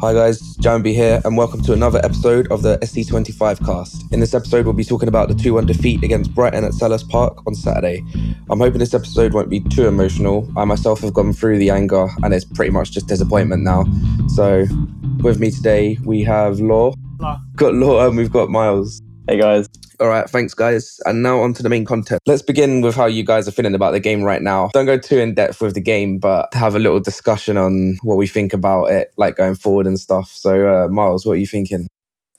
Hi guys, Jambi here, and welcome to another episode of the SE25 cast. In this episode, we'll be talking about the 2 1 defeat against Brighton at Selhurst Park on Saturday. I'm hoping this episode won't be too emotional. I myself have gone through the anger, and it's pretty much just disappointment now. So, with me today, we have Law. Hello. Got Law, and we've got Miles. Hey guys. All right, thanks, guys. And now on to the main content. Let's begin with how you guys are feeling about the game right now. Don't go too in depth with the game, but have a little discussion on what we think about it, like going forward and stuff. So, uh, Miles, what are you thinking?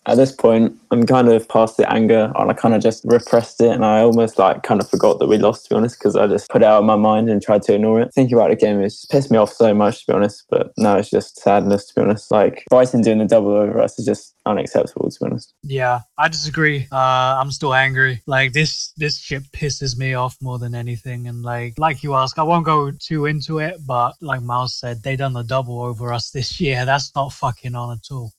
At this point, I'm kind of past the anger and I kind of just repressed it and I almost like kind of forgot that we lost, to be honest, because I just put it out of my mind and tried to ignore it. Thinking about the game, it's pissed me off so much, to be honest. But now it's just sadness, to be honest. Like, Brighton doing the double over us is just unacceptable, to be honest. Yeah, I disagree. Uh, I'm still angry. Like this, this shit pisses me off more than anything. And like, like you ask, I won't go too into it, but like Miles said, they done the double over us this year. That's not fucking on at all.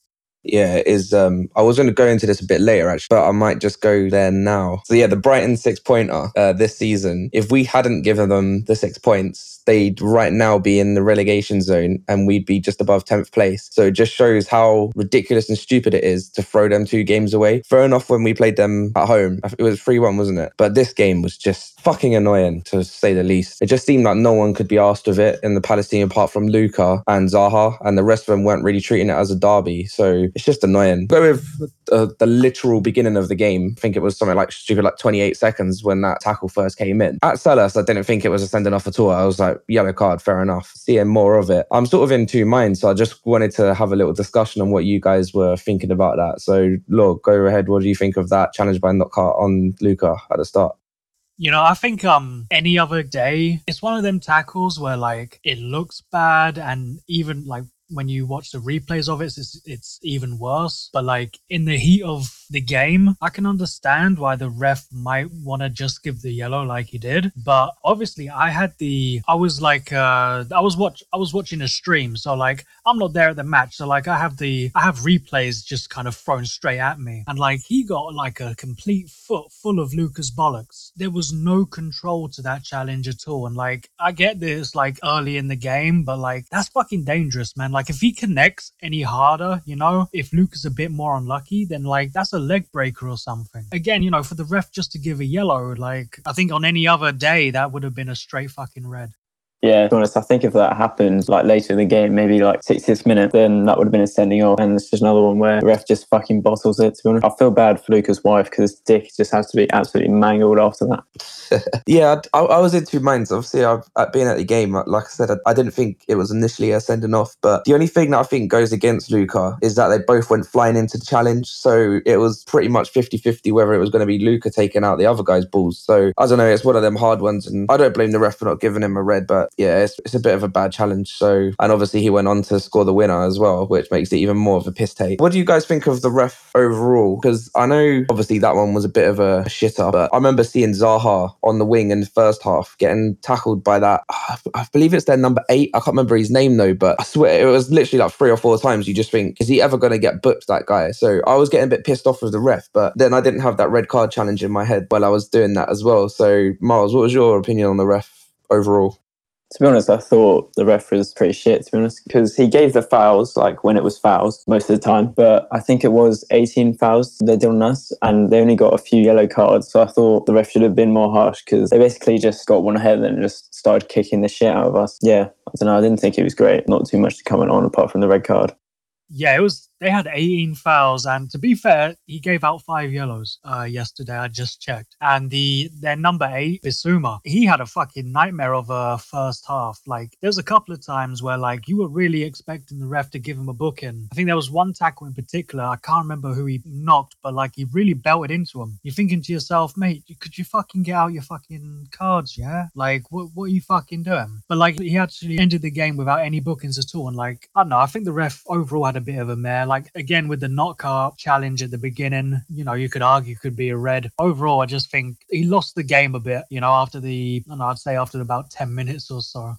Yeah, is um I was going to go into this a bit later actually, but I might just go there now. So yeah, the Brighton six pointer uh, this season. If we hadn't given them the six points, they'd right now be in the relegation zone and we'd be just above tenth place. So it just shows how ridiculous and stupid it is to throw them two games away. Fair enough when we played them at home, it was three one, wasn't it? But this game was just fucking annoying to say the least. It just seemed like no one could be asked of it in the Palace team apart from Luca and Zaha, and the rest of them weren't really treating it as a derby. So it's just annoying. Go with the literal beginning of the game. I think it was something like stupid, like 28 seconds when that tackle first came in. At Selhurst, I didn't think it was a sending off at all. I was like, yellow card, fair enough. Seeing more of it. I'm sort of in two minds. So I just wanted to have a little discussion on what you guys were thinking about that. So, look, go ahead. What do you think of that challenge by Knockaert on Luca at the start? You know, I think um any other day, it's one of them tackles where like it looks bad and even like when you watch the replays of it, it's, it's even worse. But like in the heat of the game, I can understand why the ref might want to just give the yellow like he did. But obviously, I had the I was like uh I was watch I was watching a stream, so like I'm not there at the match, so like I have the I have replays just kind of thrown straight at me, and like he got like a complete foot full of Lucas bollocks. There was no control to that challenge at all, and like I get this like early in the game, but like that's fucking dangerous, man. Like if he connects any harder, you know, if Luke is a bit more unlucky, then like that's a leg breaker or something. Again, you know, for the ref just to give a yellow, like I think on any other day that would have been a straight fucking red. Yeah, to be honest, I think if that happened like later in the game, maybe like 60th minute, then that would have been a sending off. And it's just another one where the ref just fucking bottles it, to be honest. I feel bad for Luca's wife because his dick just has to be absolutely mangled after that. yeah, I, I, was in two minds. Obviously, I've at being at the game, like I said, I, I, didn't think it was initially a sending off. But the only thing that I think goes against Luca is that they both went flying into the challenge. So it was pretty much 50 50 whether it was going to be Luca taking out the other guy's balls. So I don't know, it's one of them hard ones. And I don't blame the ref for not giving him a red, but yeah, it's, it's a bit of a bad challenge. So, and obviously he went on to score the winner as well, which makes it even more of a piss take. What do you guys think of the ref overall? Because I know obviously that one was a bit of a shitter, but I remember seeing Zaha on the wing in the first half getting tackled by that. I believe it's their number eight. I can't remember his name though, but I swear it was literally like three or four times. You just think, is he ever going to get booked, that guy? So I was getting a bit pissed off with the ref, but then I didn't have that red card challenge in my head while I was doing that as well. So, Miles, what was your opinion on the ref overall? To be honest, I thought the ref was pretty shit, to be honest, because he gave the fouls like when it was fouls most of the time. But I think it was 18 fouls they did on us, and they only got a few yellow cards. So I thought the ref should have been more harsh because they basically just got one ahead and just started kicking the shit out of us. Yeah, I don't know. I didn't think it was great. Not too much to comment on apart from the red card. Yeah, it was they had 18 fouls, and to be fair, he gave out five yellows uh, yesterday. I just checked, and the their number eight, Bissouma, he had a fucking nightmare of a first half. Like there was a couple of times where like you were really expecting the ref to give him a booking. I think there was one tackle in particular. I can't remember who he knocked, but like he really belted into him. You're thinking to yourself, mate, could you fucking get out your fucking cards? Yeah, like what what are you fucking doing? But like he actually ended the game without any bookings at all, and like I don't know. I think the ref overall had a bit of a mare like again with the Knockaert challenge at the beginning, you know, you could argue could be a red. Overall, I just think he lost the game a bit, you know, after the, know, I'd say after about 10 minutes or so.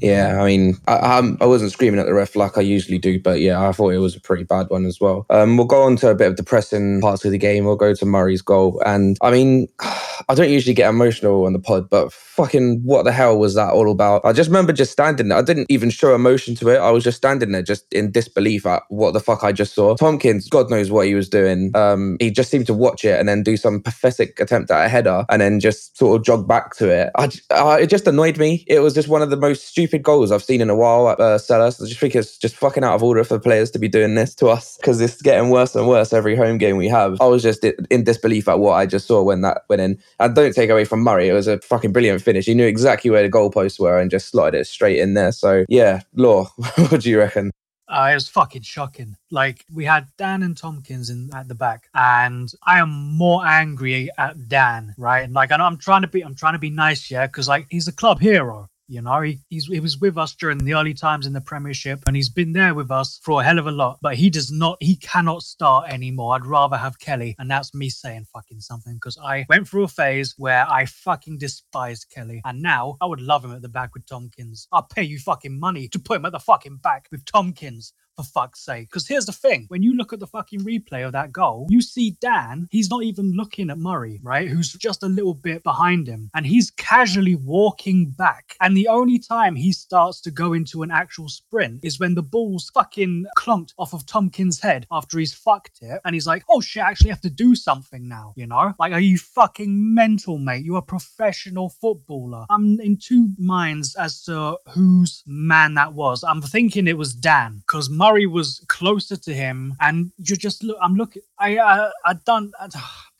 Yeah, I mean, I, I'm, wasn't screaming at the ref like I usually do, but yeah, I thought it was a pretty bad one as well. Um, we'll go on to a bit of depressing parts of the game. We'll go to Murray's goal, and I mean, I don't usually get emotional on the pod, but fucking what the hell was that all about? I just remember just standing there. I didn't even show emotion to it. I was just standing there, just in disbelief at what the fuck I just saw. Tomkins, God knows what he was doing. Um, he just seemed to watch it and then do some pathetic attempt at a header, and then just sort of jog back to it. I, uh, it just annoyed me. It was just one of the most stupid goals I've seen in a while at uh, Selhurst. I just think it's just fucking out of order for players to be doing this to us because it's getting worse and worse every home game we have. I was just in disbelief at what I just saw when that went in. And don't take away from Murray. It was a fucking brilliant finish. He knew exactly where the goalposts were and just slotted it straight in there. So yeah, Law, what do you reckon? Uh, it was fucking shocking. Like we had Dan and Tomkins in at the back, and I am more angry at Dan, right? And like I know I'm trying to be, I'm trying to be nice, yeah, because like he's a club hero, you know, he, he was with us during the early times in the Premiership and he's been there with us for a hell of a lot, but he does not, he cannot start anymore. I'd rather have Kelly. And that's me saying fucking something because I went through a phase where I fucking despised Kelly. And now I would love him at the back with Tomkins. I'll pay you fucking money to put him at the fucking back with Tomkins for fuck's sake. Because here's the thing when you look at the fucking replay of that goal, you see Dan, he's not even looking at Murray, right? Who's just a little bit behind him. And he's casually walking back. And the only time he starts to go into an actual sprint is when the ball's fucking clunked off of Tomkins' head after he's fucked it. And he's like, oh shit, I actually have to do something now, you know? Like, are you fucking mental, mate? You're a professional footballer. I'm in two minds as to whose man that was. I'm thinking it was Dan, because Murray Murray was closer to him, and you just look. I'm looking. I I I done. I,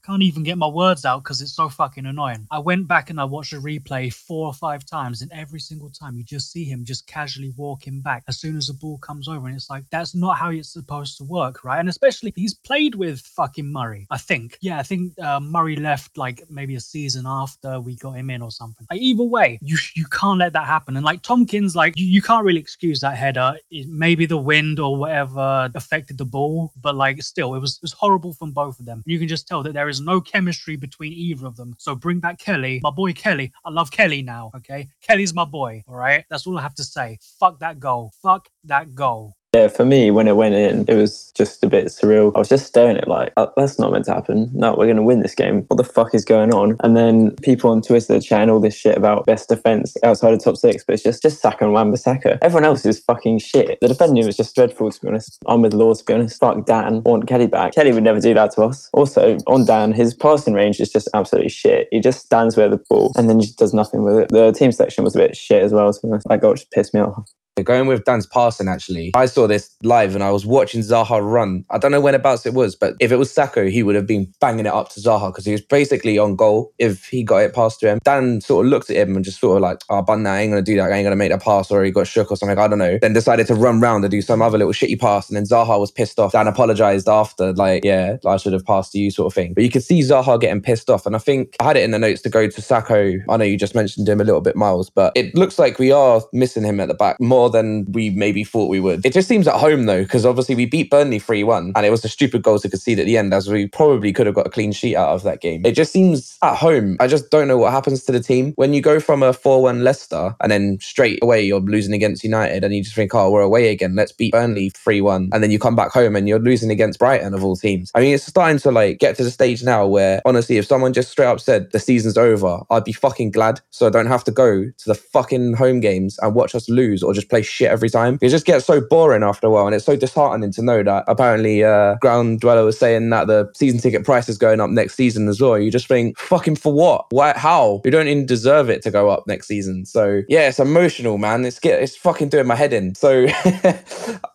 can't even get my words out because it's so fucking annoying. I went back and I watched the replay four or five times, and every single time you just see him just casually walking back as soon as the ball comes over, and it's like that's not how it's supposed to work, right? And especially he's played with fucking Murray, I think. Yeah, I think uh, Murray left like maybe a season after we got him in or something. Like, either way, you you can't let that happen. And like Tomkins, like you, you can't really excuse that header. It, maybe the wind or whatever affected the ball, but like still, it was it was horrible from both of them. You can just tell that there is no chemistry between either of them. So bring back Kelly, my boy Kelly. I love Kelly now. Okay, Kelly's my boy. All right, that's all I have to say. Fuck that goal. Fuck that goal. Yeah, for me, when it went in, it was just a bit surreal. I was just staring at like, oh, that's not meant to happen. No, we're going to win this game. What the fuck is going on? And then people on Twitter chatting all this shit about best defense outside of top six, but it's just just Sakho and Wan-Bissaka. Everyone else is fucking shit. The defending was just dreadful, to be honest. I'm with Law, to be honest. Fuck Dan. Want Kelly back. Kelly would never do that to us. Also, on Dan, his passing range is just absolutely shit. He just stands where the ball and then just does nothing with it. The team section was a bit shit as well, to be honest. That goal just pissed me off. Going with Dan's passing, actually, I saw this live and I was watching Zaha run. I don't know when whenabouts it was, but if it was Sakho, he would have been banging it up to Zaha because he was basically on goal if he got it past to him. Dan sort of looked at him and just sort of like, oh, bun that, I ain't going to do that. I ain't going to make that pass or he got shook or something. I don't know. Then decided to run round and do some other little shitty pass. And then Zaha was pissed off. Dan apologized after, like, yeah, I should have passed to you sort of thing. But you could see Zaha getting pissed off. And I think I had it in the notes to go to Sakho. I know you just mentioned him a little bit, Miles, but it looks like we are missing him at the back more than we maybe thought we would. It just seems at home though, because obviously we beat Burnley 3 1, and it was a stupid goal to concede at the end, as we probably could have got a clean sheet out of that game. It just seems at home. I just don't know what happens to the team. When you go from a 4 1 Leicester and then straight away you're losing against United, and you just think, oh, we're away again, let's beat Burnley 3 1. And then you come back home and you're losing against Brighton of all teams. I mean, it's starting to like get to the stage now where honestly, if someone just straight up said the season's over, I'd be fucking glad so I don't have to go to the fucking home games and watch us lose or just play shit every time. It just gets so boring after a while. And it's so disheartening to know that apparently uh, Ground Dweller was saying that the season ticket price is going up next season as well. You just think, fucking for what? Why? How? You don't even deserve it to go up next season. So yeah, it's emotional, man. It's get, it's fucking doing my head in. So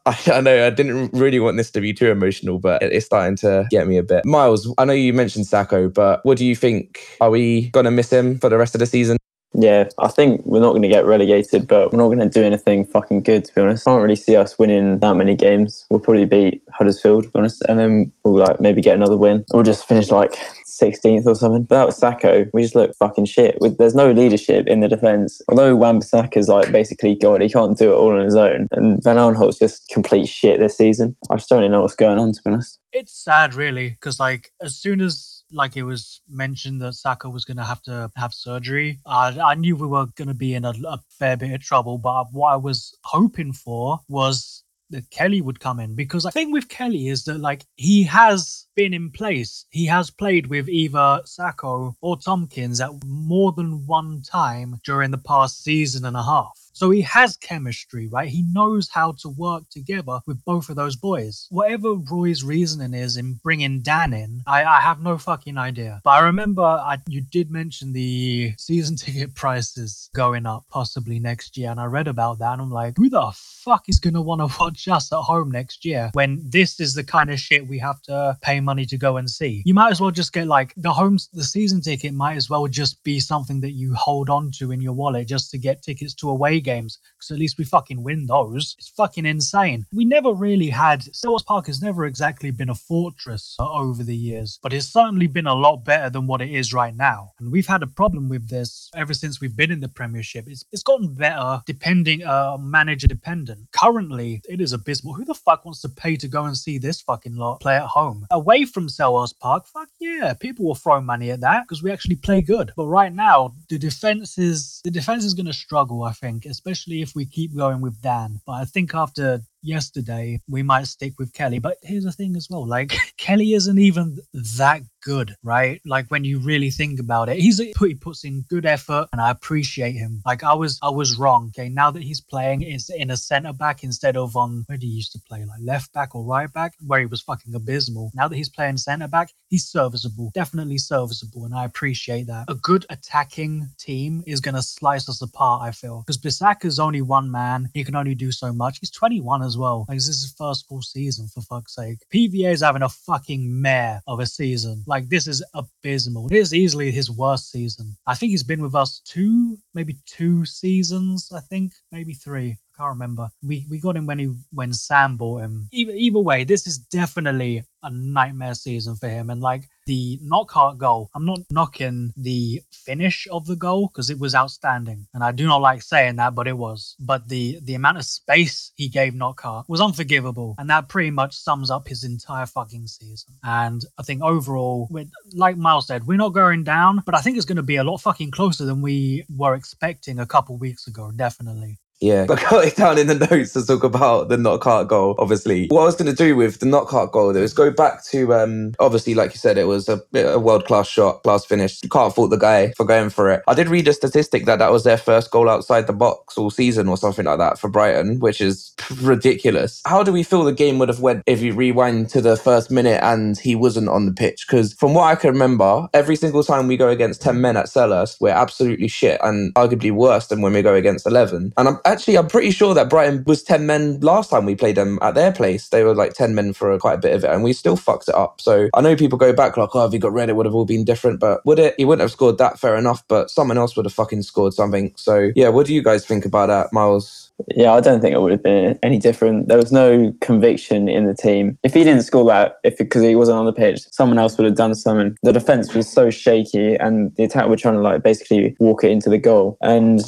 I, I, know I didn't really want this to be too emotional, but it's starting to get me a bit. Miles, I know you mentioned Sakho, but what do you think? Are we gonna miss him for the rest of the season? Yeah, I think we're not going to get relegated, but we're not going to do anything fucking good, to be honest. I can't really see us winning that many games. We'll probably beat Huddersfield, to be honest, and then we'll like maybe get another win. We'll just finish like 16th or something. Was Sakho. We just look fucking shit. There's no leadership in the defence. Although Wan-Bissaka's like basically God, he can't do it all on his own. And Van Aanholt's just complete shit this season. I just don't really know what's going on, to be honest. It's sad, really, because like as soon as like it was mentioned that Sakho was going to have to have surgery. I, I knew we were going to be in a, a fair bit of trouble, but what I was hoping for was that Kelly would come in because I think with Kelly is that like he has been in place. He has played with either Sakho or Tomkins at more than one time during the past season and a half. So he has chemistry, right? He knows how to work together with both of those boys. Whatever Roy's reasoning is in bringing Dan in, I, I have no fucking idea. But I remember I, you did mention the season ticket prices going up possibly next year, and I read about that, and I'm like, who the fuck is gonna want to watch us at home next year when this is the kind of shit we have to pay money to go and see? You might as well just get like the homes, the season ticket might as well just be something that you hold on to in your wallet just to get tickets to away games because at least we fucking win those. It's fucking insane. We never really had Selhurst Park has never exactly been a fortress over the years, but it's certainly been a lot better than what it is right now. And we've had a problem with this ever since we've been in the Premiership. It's it's gotten better depending uh manager dependent. Currently, it is abysmal. Who the fuck wants to pay to go and see this fucking lot play at home? Away from Selhurst Park, fuck yeah, people will throw money at that because we actually play good. But right now, the defense is the defense is going to struggle. I think, especially if we keep going with Dan. But I think after yesterday, we might stick with Kelly. But here's the thing as well like, Kelly isn't even that good, right? Like when you really think about it, he's he puts in good effort, and I appreciate him. Like I was I was wrong. Okay, now that he's playing is in a centre back instead of on where he used to play, like left back or right back, where he was fucking abysmal. Now that he's playing centre back, he's serviceable, definitely serviceable, and I appreciate that. A good attacking team is gonna slice us apart. I feel because Bissaka's only one man; he can only do so much. He's 21 as well. Like this is his first full season for fuck's sake. PVA is having a fucking mare of a season. Like this is abysmal. It is easily his worst season. I think he's been with us two, maybe two seasons. I think maybe three. Can't remember. We we got him when he when Sam bought him. Either either way, this is definitely a nightmare season for him. And like the Knockaert goal, I'm not knocking the finish of the goal because it was outstanding, and I do not like saying that, but it was. But the the amount of space he gave Knockaert was unforgivable, and that pretty much sums up his entire fucking season. And I think overall, like Miles said, we're not going down, but I think it's going to be a lot fucking closer than we were expecting a couple weeks ago. Definitely. Yeah, But got it down in the notes to talk about the Knockaert goal. Obviously, what I was going to do with the Knockaert goal though, was go back to um, obviously, like you said, it was a, a world class shot, class finish. You can't fault the guy for going for it. I did read a statistic that that was their first goal outside the box all season or something like that for Brighton, which is ridiculous. How do we feel the game would have went if you rewind to the first minute and he wasn't on the pitch? Because from what I can remember, every single time we go against ten men at Selhurst, we're absolutely shit and arguably worse than when we go against eleven. And I'm actually, I'm pretty sure that Brighton was 10 men last time we played them at their place. They were like 10 men for quite a bit of it, and we still fucked it up. So I know people go back like, oh, if he got red, it would have all been different. But would it? He wouldn't have scored that, fair enough. But someone else would have fucking scored something. So yeah, what do you guys think about that, Miles? Yeah, I don't think it would have been any different. There was no conviction in the team. If he didn't score that, if because he wasn't on the pitch, someone else would have done something. The defense was so shaky, and the attack were trying to like basically walk it into the goal. And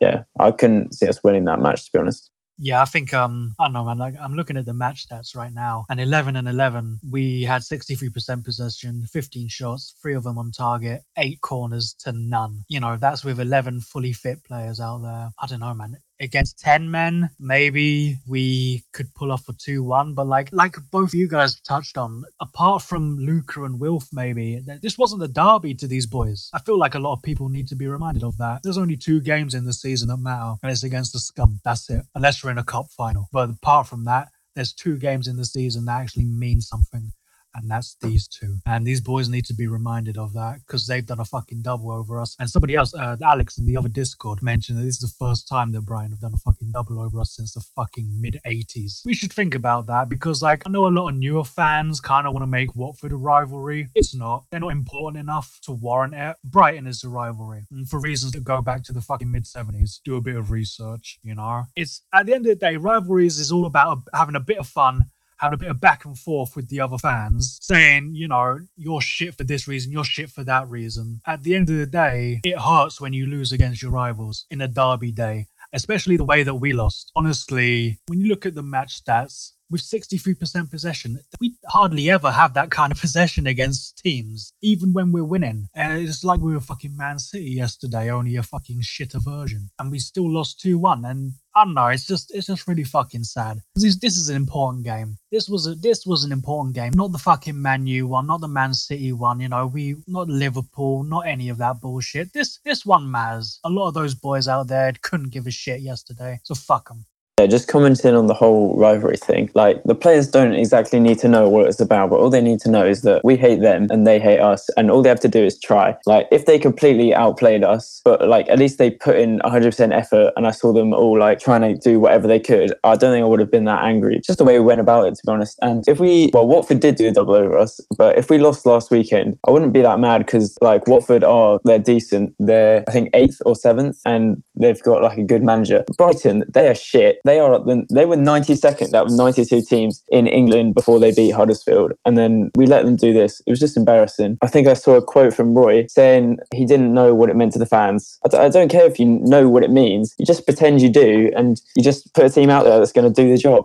yeah, I couldn't see us winning that match to be honest. Yeah, I think um I don't know, man. Like I'm looking at the match stats right now, and 11 and 11, we had 63% possession, 15 shots, three of them on target, eight corners to none. You know, that's with 11 fully fit players out there. I don't know, man. Against 10 men, maybe we could pull off a 2-1, but like like both you guys touched on, apart from Luca and Wilf, maybe this wasn't the derby to these boys. I feel like a lot of people need to be reminded of that. There's only two games in the season that matter, and it's against the scum. That's it. Unless we're in a cup final. But apart from that, there's two games in the season that actually mean something and that's these two. And these boys need to be reminded of that because they've done a fucking double over us. And somebody else, uh, Alex in the other Discord, mentioned that this is the first time that Brighton have done a fucking double over us since the fucking mid 80s. We should think about that because, like, I know a lot of newer fans kind of want to make Watford a rivalry. It's not. They're not important enough to warrant it. Brighton is the rivalry. And for reasons that go back to the fucking mid 70s, do a bit of research, you know? It's at the end of the day, rivalries is all about having a bit of fun having a bit of back and forth with the other fans, saying, you know, you're shit for this reason, you're shit for that reason. At the end of the day, it hurts when you lose against your rivals in a derby day, especially the way that we lost. Honestly, when you look at the match stats, with 63% possession. We hardly ever have that kind of possession against teams, even when we're winning. And it's like we were fucking Man City yesterday, only a fucking shitter version. And we still lost 2 1. And I don't know. It's just it's just really fucking sad. This, this is an important game. This was a this was an important game, not the fucking Man U one, not the Man City one. You know, we not Liverpool, not any of that bullshit. This this one matters. A lot of those boys out there couldn't give a shit yesterday, so fuck them. Yeah, just commenting on the whole rivalry thing. Like the players don't exactly need to know what it's about, but all they need to know is that we hate them and they hate us, and all they have to do is try. Like if they completely outplayed us, but like at least they put in 100% effort, and I saw them all like trying to do whatever they could. I don't think I would have been that angry. Just the way we went about it, to be honest. And if we, well, Watford did do a double over us, but if we lost last weekend, I wouldn't be that mad because like Watford are they're decent. They're I think eighth or seventh, and they've got like a good manager. Brighton, they are shit they are they were 92nd out of 92 teams in England before they beat Huddersfield, and then we let them do this. It was just embarrassing. I think I saw a quote from Roy saying he didn't know what it meant to the fans. I d- I don't care if you know what it means. You just pretend you do, and you just put a team out there that's going to do the job.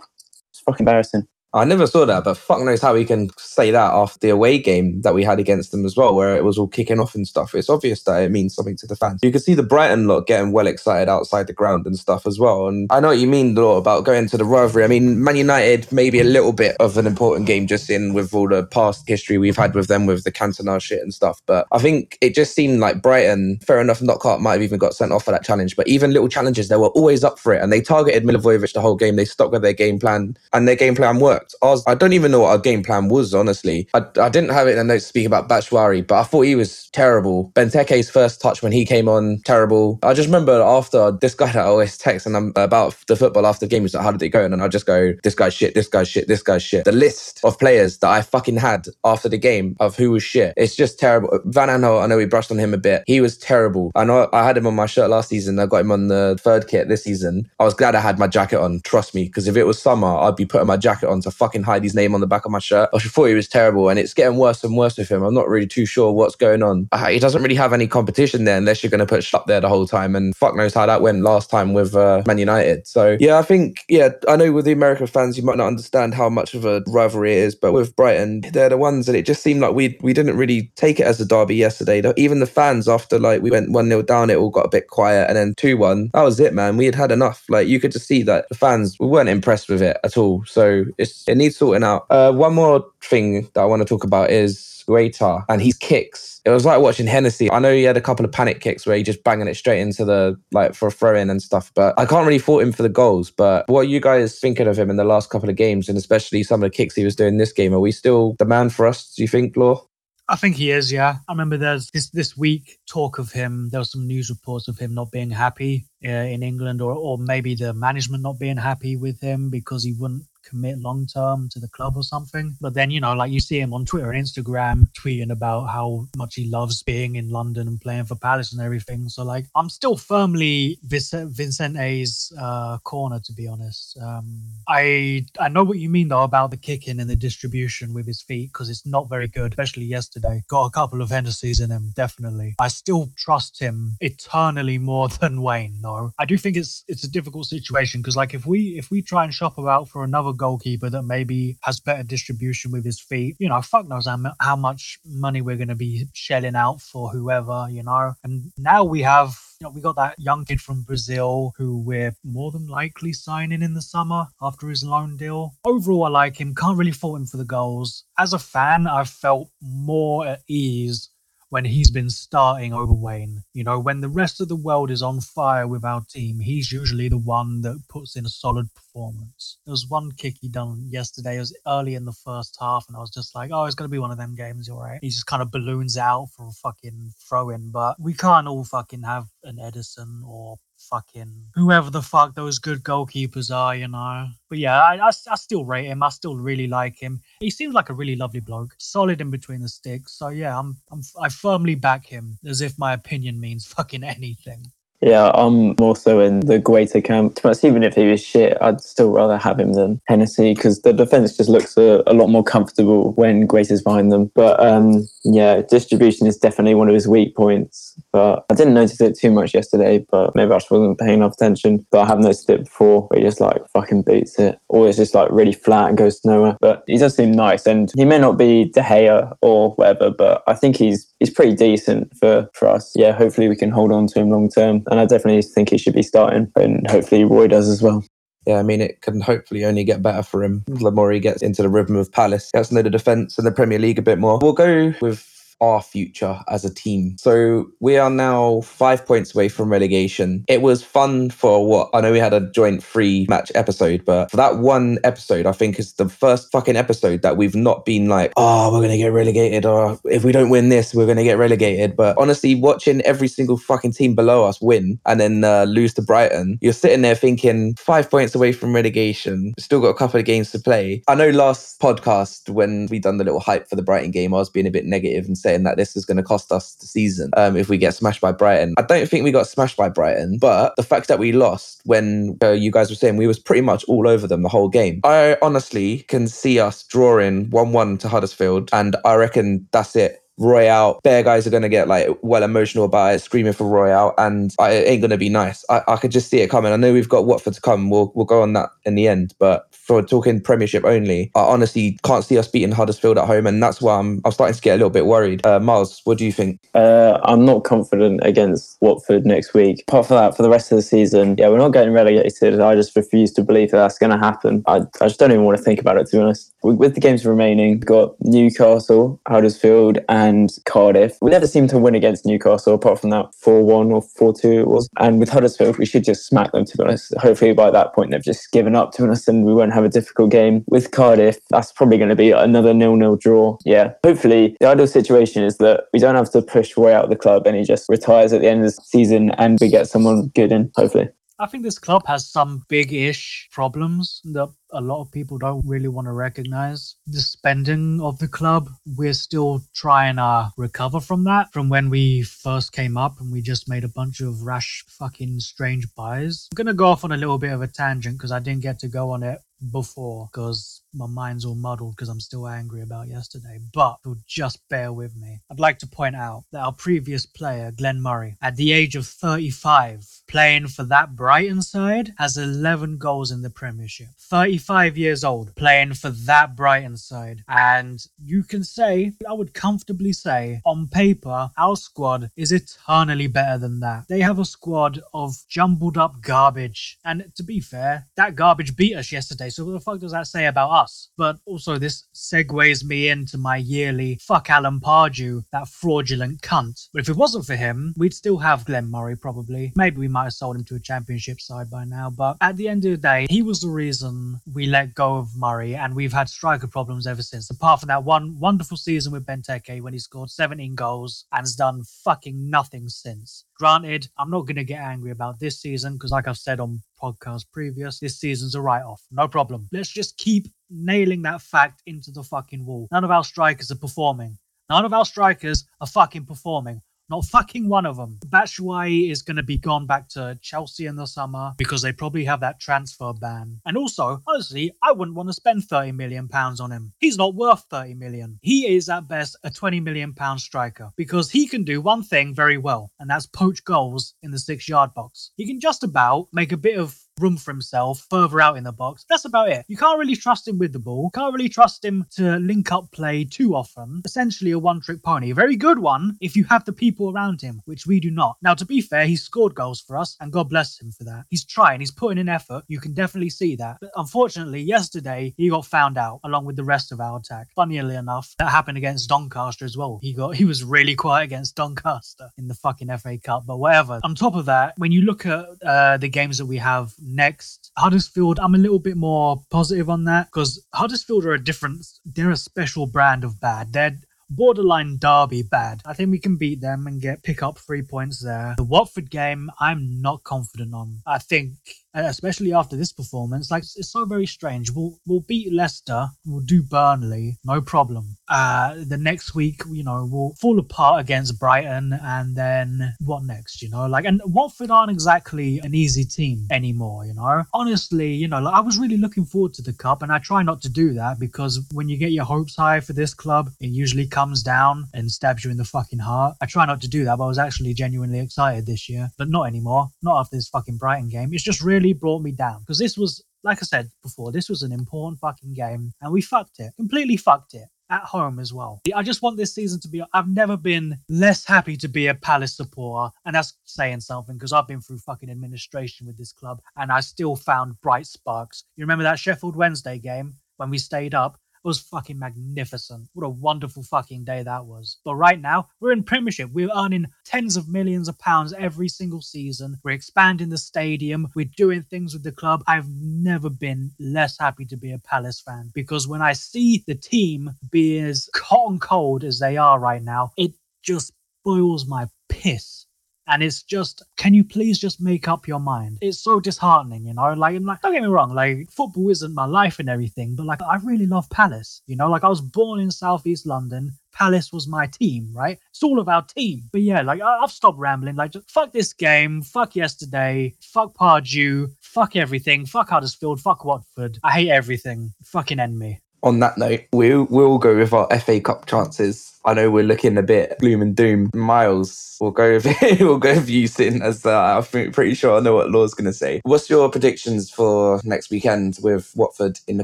It's fucking embarrassing. I never saw that, but fuck knows how he can say that after the away game that we had against them as well, where it was all kicking off and stuff. It's obvious that it means something to the fans. You can see the Brighton lot getting well excited outside the ground and stuff as well. And I know what you mean, lot about going to the rivalry. I mean, Man United, maybe a little bit of an important game just in with all the past history we've had with them with the Cantona shit and stuff. But I think it just seemed like Brighton, fair enough, Knockaert might have even got sent off for that challenge. But even little challenges, they were always up for it. And they targeted Milivojevic the whole game. They stuck with their game plan and their game plan worked. Ours, I don't even know what our game plan was, honestly. I, I didn't have it in a note to speak about Batshuayi, but I thought he was terrible. Benteke's first touch when he came on, terrible. I just remember after this guy that I always text and I'm about the football after the game, he's like, how did it go? And I just go, this guy's shit, this guy's shit, this guy's shit. The list of players that I fucking had after the game of who was shit, it's just terrible. Van Aanholt, I know we brushed on him a bit. He was terrible. I know I had him on my shirt last season. I got him on the third kit this season. I was glad I had my jacket on, trust me, because if it was summer, I'd be putting my jacket on to fucking hide his name on the back of my shirt. I thought he was terrible, and it's getting worse and worse with him. I'm not really too sure what's going on. Uh, he doesn't really have any competition there unless you're going to put Schlupp there the whole time, and fuck knows how that went last time with uh, Man United. So yeah, I think yeah, I know with the American fans you might not understand how much of a rivalry it is, but with Brighton, they're the ones that it just seemed like we we didn't really take it as a derby yesterday. Even the fans after like we went one 0 down, it all got a bit quiet, and then two one. That was it, man. We had had enough. Like you could just see that the fans we weren't impressed with it at all. So it's it needs sorting out. Uh, one more thing that I want to talk about is Guaita and his kicks. It was like watching Hennessy. I know he had a couple of panic kicks where he just banging it straight into the like for a throw in and stuff. But I can't really fault him for the goals. But what are you guys thinking of him in the last couple of games, and especially some of the kicks he was doing this game? Are we still the man for us? Do you think, Law? I think he is, yeah. I remember there's this this week talk of him. There was some news reports of him not being happy uh, in England, or or maybe the management not being happy with him because he wouldn't commit long term to the club or something. But then, you know, like you see him on Twitter and Instagram tweeting about how much he loves being in London and playing for Palace and everything. So, like, I'm still firmly Vincente's uh, corner, to be honest. Um, I I know what you mean though about the kicking and the distribution with his feet because it's not very good, especially yesterday. Got a couple of Hennessy's in him, definitely. I still trust him eternally more than Wayne, though. I do think it's it's a difficult situation because, like, if we if we try and shop about for another goalkeeper that maybe has better distribution with his feet. You know, fuck knows how, how much money we're going to be shelling out for whoever, you know. And now we have you know, we got that young kid from Brazil who we're more than likely signing in the summer after his loan deal. Overall, I like him. Can't really fault him for the goals. As a fan, I've felt more at ease when he's been starting over Wayne. You know, when the rest of the world is on fire with our team, he's usually the one that puts in a solid performance. There was one kick he done yesterday. It was early in the first half, and I was just like, oh, it's going to be one of them games, all right. He just kind of balloons out for a fucking throw in, but we can't all fucking have an Ederson or fucking whoever the fuck those good goalkeepers are, you know. But yeah, I, I, I, still rate him. I still really like him. He seems like a really lovely bloke, solid in between the sticks. So yeah, I'm, I'm I firmly back him as if my opinion means fucking anything. Yeah, I'm more so in the Guaita camp. But even if he was shit, I'd still rather have him than Hennessy because the defense just looks a, a, lot more comfortable when Guaita's behind them. But um, yeah, distribution is definitely one of his weak points. But I didn't notice it too much yesterday, but maybe I just wasn't paying enough attention. But I have noticed it before where he just like fucking beats it. Always just like really flat and goes nowhere. But he does seem nice and he may not be De Gea or whatever, but I think he's he's pretty decent for, for us. Yeah, hopefully we can hold on to him long term. And I definitely think he should be starting and hopefully Roy does as well. Yeah, I mean, it can hopefully only get better for him. Lamori gets into the rhythm of Palace, gets to know the defence and the Premier League a bit more. We'll go with our future as a team. So we are now five points away from relegation. It was fun for what? I know we had a joint free match episode, but for that one episode, I think is the first fucking episode that we've not been like, oh, we're going to get relegated, or if we don't win this, we're going to get relegated. But honestly, watching every single fucking team below us win and then uh, lose to Brighton, you're sitting there thinking, five points away from relegation, still got a couple of games to play. I know last podcast when we done the little hype for the Brighton game, I was being a bit negative and saying, that this is going to cost us the season um, if we get smashed by Brighton. I don't think we got smashed by Brighton, but the fact that we lost when uh, you guys were saying we was pretty much all over them the whole game. I honestly can see us drawing 1-1 to Huddersfield, and I reckon that's it. Roy out. Bare guys are going to get like well emotional about it, screaming for Roy out, and I, it ain't going to be nice. I, I could just see it coming. I know we've got Watford to come. We'll we'll go on that in the end, but for talking Premiership only, I honestly can't see us beating Huddersfield at home, and that's why I'm I'm starting to get a little bit worried. Uh, Miles, what do you think? Uh, I'm not confident against Watford next week. Apart from that, for the rest of the season, yeah, we're not getting relegated. I just refuse to believe that that's going to happen. I, I just don't even want to think about it, to be honest. With the games remaining, got Newcastle, Huddersfield, and Cardiff. We never seem to win against Newcastle, apart from that 4 1 or 4 2 it was. And with Huddersfield, we should just smack them, to be honest. Hopefully, by that point, they've just given up to us and we won't have a difficult game. With Cardiff, that's probably going to be another nil-nil draw. Yeah, hopefully the ideal situation is that we don't have to push Roy out of the club and he just retires at the end of the season and we get someone good in, hopefully. I think this club has some big ish problems that a lot of people don't really want to recognize. The spending of the club, we're still trying to recover from that from when we first came up and we just made a bunch of rash, fucking strange buys. I'm going to go off on a little bit of a tangent because I didn't get to go on it before because my mind's all muddled because I'm still angry about yesterday. But just bear with me. I'd like to point out that our previous player, Glenn Murray, at the age of 35, playing for that Brighton side, has 11 goals in the Premiership. 35 years old, playing for that Brighton side. And you can say, I would comfortably say, on paper, our squad is eternally better than that. They have a squad of jumbled up garbage. And to be fair, that garbage beat us yesterday. So what the fuck does that say about us? But also, this segues me into my yearly fuck Alan Pardew, that fraudulent cunt. But if it wasn't for him, we'd still have Glenn Murray probably. Maybe we might have sold him to a championship side by now. But at the end of the day, he was the reason we let go of Murray, and we've had striker problems ever since. Apart from that one wonderful season with Benteke when he scored 17 goals and has done fucking nothing since. Granted, I'm not going to get angry about this season because, like I've said on podcasts previous, this season's a write off. No problem. Let's just keep nailing that fact into the fucking wall. None of our strikers are performing. None of our strikers are fucking performing. Not fucking one of them. Batshuayi is going to be gone back to Chelsea in the summer because they probably have that transfer ban. And also, honestly, I wouldn't want to spend 30 million pounds on him. He's not worth 30 million. He is at best a 20 million pound striker because he can do one thing very well, and that's poach goals in the six yard box. He can just about make a bit of room for himself further out in the box. That's about it. You can't really trust him with the ball. Can't really trust him to link up play too often. Essentially a one trick pony. A very good one if you have the people around him, which we do not. Now, to be fair, he scored goals for us and God bless him for that. He's trying, he's putting in effort. You can definitely see that. But unfortunately, yesterday he got found out along with the rest of our attack. Funnily enough, that happened against Doncaster as well. He got he was really quiet against Doncaster in the fucking FA Cup, but whatever. On top of that, when you look at uh, the games that we have next. Huddersfield, I'm a little bit more positive on that because Huddersfield are a different, they're a special brand of bad. They're borderline derby bad. I think we can beat them and get pick up three points there. The Watford game, I'm not confident on. I think especially after this performance. Like it's so very strange. We'll we'll beat Leicester, we'll do Burnley, no problem. Uh, the next week, you know, we'll fall apart against Brighton, and then what next? You know, like and Watford aren't exactly an easy team anymore. You know, honestly, you know, like, I was really looking forward to the cup, and I try not to do that because when you get your hopes high for this club, it usually comes down and stabs you in the fucking heart. I try not to do that, but I was actually genuinely excited this year, but not anymore. Not after this fucking Brighton game. It's just really brought me down because this was, like I said before, this was an important fucking game and we fucked it. Completely fucked it at home as well. I just want this season to be. I've never been less happy to be a Palace supporter, and that's saying something because I've been through fucking administration with this club, and I still found bright sparks. You remember that Sheffield Wednesday game when we stayed up? Was fucking magnificent. What a wonderful fucking day that was. But right now, we're in Premiership. We're earning tens of millions of pounds every single season. We're expanding the stadium. We're doing things with the club. I've never been less happy to be a Palace fan because when I see the team be as cotton cold as they are right now, it just boils my piss and it's just can you please just make up your mind it's so disheartening you know like, I'm like don't get me wrong like football isn't my life and everything but like i really love palace you know like i was born in southeast london Palace was my team, right? It's all of our team. But yeah, like I- have stopped rambling. Like, just fuck this game, fuck yesterday, fuck Pardew, fuck everything, fuck Huddersfield, fuck Watford. I hate everything. Fucking end me. On that note, we'll, we'll go with our FA Cup chances I know we're looking a bit gloom and doom. Miles, we'll go with we'll go with you, Sin, as uh, I'm pretty sure I know what Law's going to say. What's your predictions for next weekend with Watford in the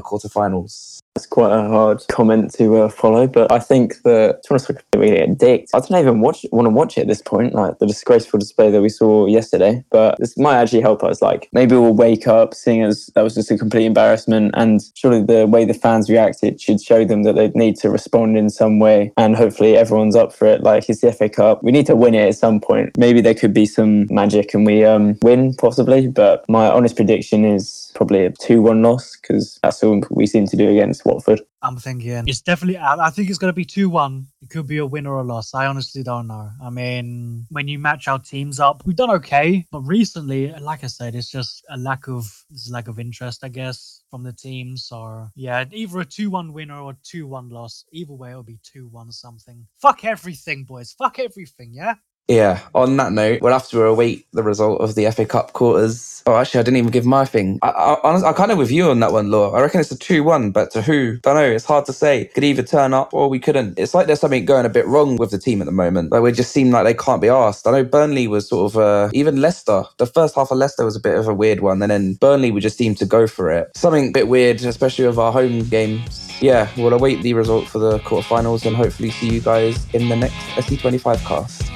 quarterfinals? It's quite a hard comment to uh, follow, but I think that to honest, get dicked. I don't even watch want to watch it at this point. Like the disgraceful display that we saw yesterday, but this might actually help us. Like maybe we'll wake up seeing as that was just a complete embarrassment, and surely the way the fans reacted should show them that they need to respond in some way, and hopefully everyone's up for it. Like it's the FA Cup, we need to win it at some point. Maybe there could be some magic and we um, win possibly, but my honest prediction is probably a two-one loss because that's all we seem to do against Watford. I'm thinking it's definitely. I think it's going to be two one. It could be a win or a loss. I honestly don't know. I mean, when you match our teams up, we've done okay, but recently, like I said, it's just a lack of a lack of interest, I guess, from the teams. So yeah, either a two one winner or two one loss. Either way, it'll be two one something. Fuck everything, boys. Fuck everything. Yeah. Yeah, on that note, we'll have to await the result of the FA Cup quarters. Oh, actually, I didn't even give my thing. I, I, I kind of with you on that one, Law. I reckon it's a 2 1, but to who? I don't know. It's hard to say. Could either turn up or we couldn't. It's like there's something going a bit wrong with the team at the moment. Like, we just seem like they can't be asked. I know Burnley was sort of, uh, even Leicester, the first half of Leicester was a bit of a weird one. And then Burnley, we just seemed to go for it. Something a bit weird, especially with our home games. Yeah, we'll await the result for the quarterfinals and hopefully see you guys in the next SE25 cast.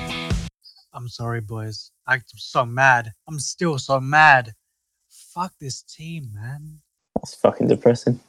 I'm sorry, boys. I'm so mad. I'm still so mad. Fuck this team, man. That's fucking depressing.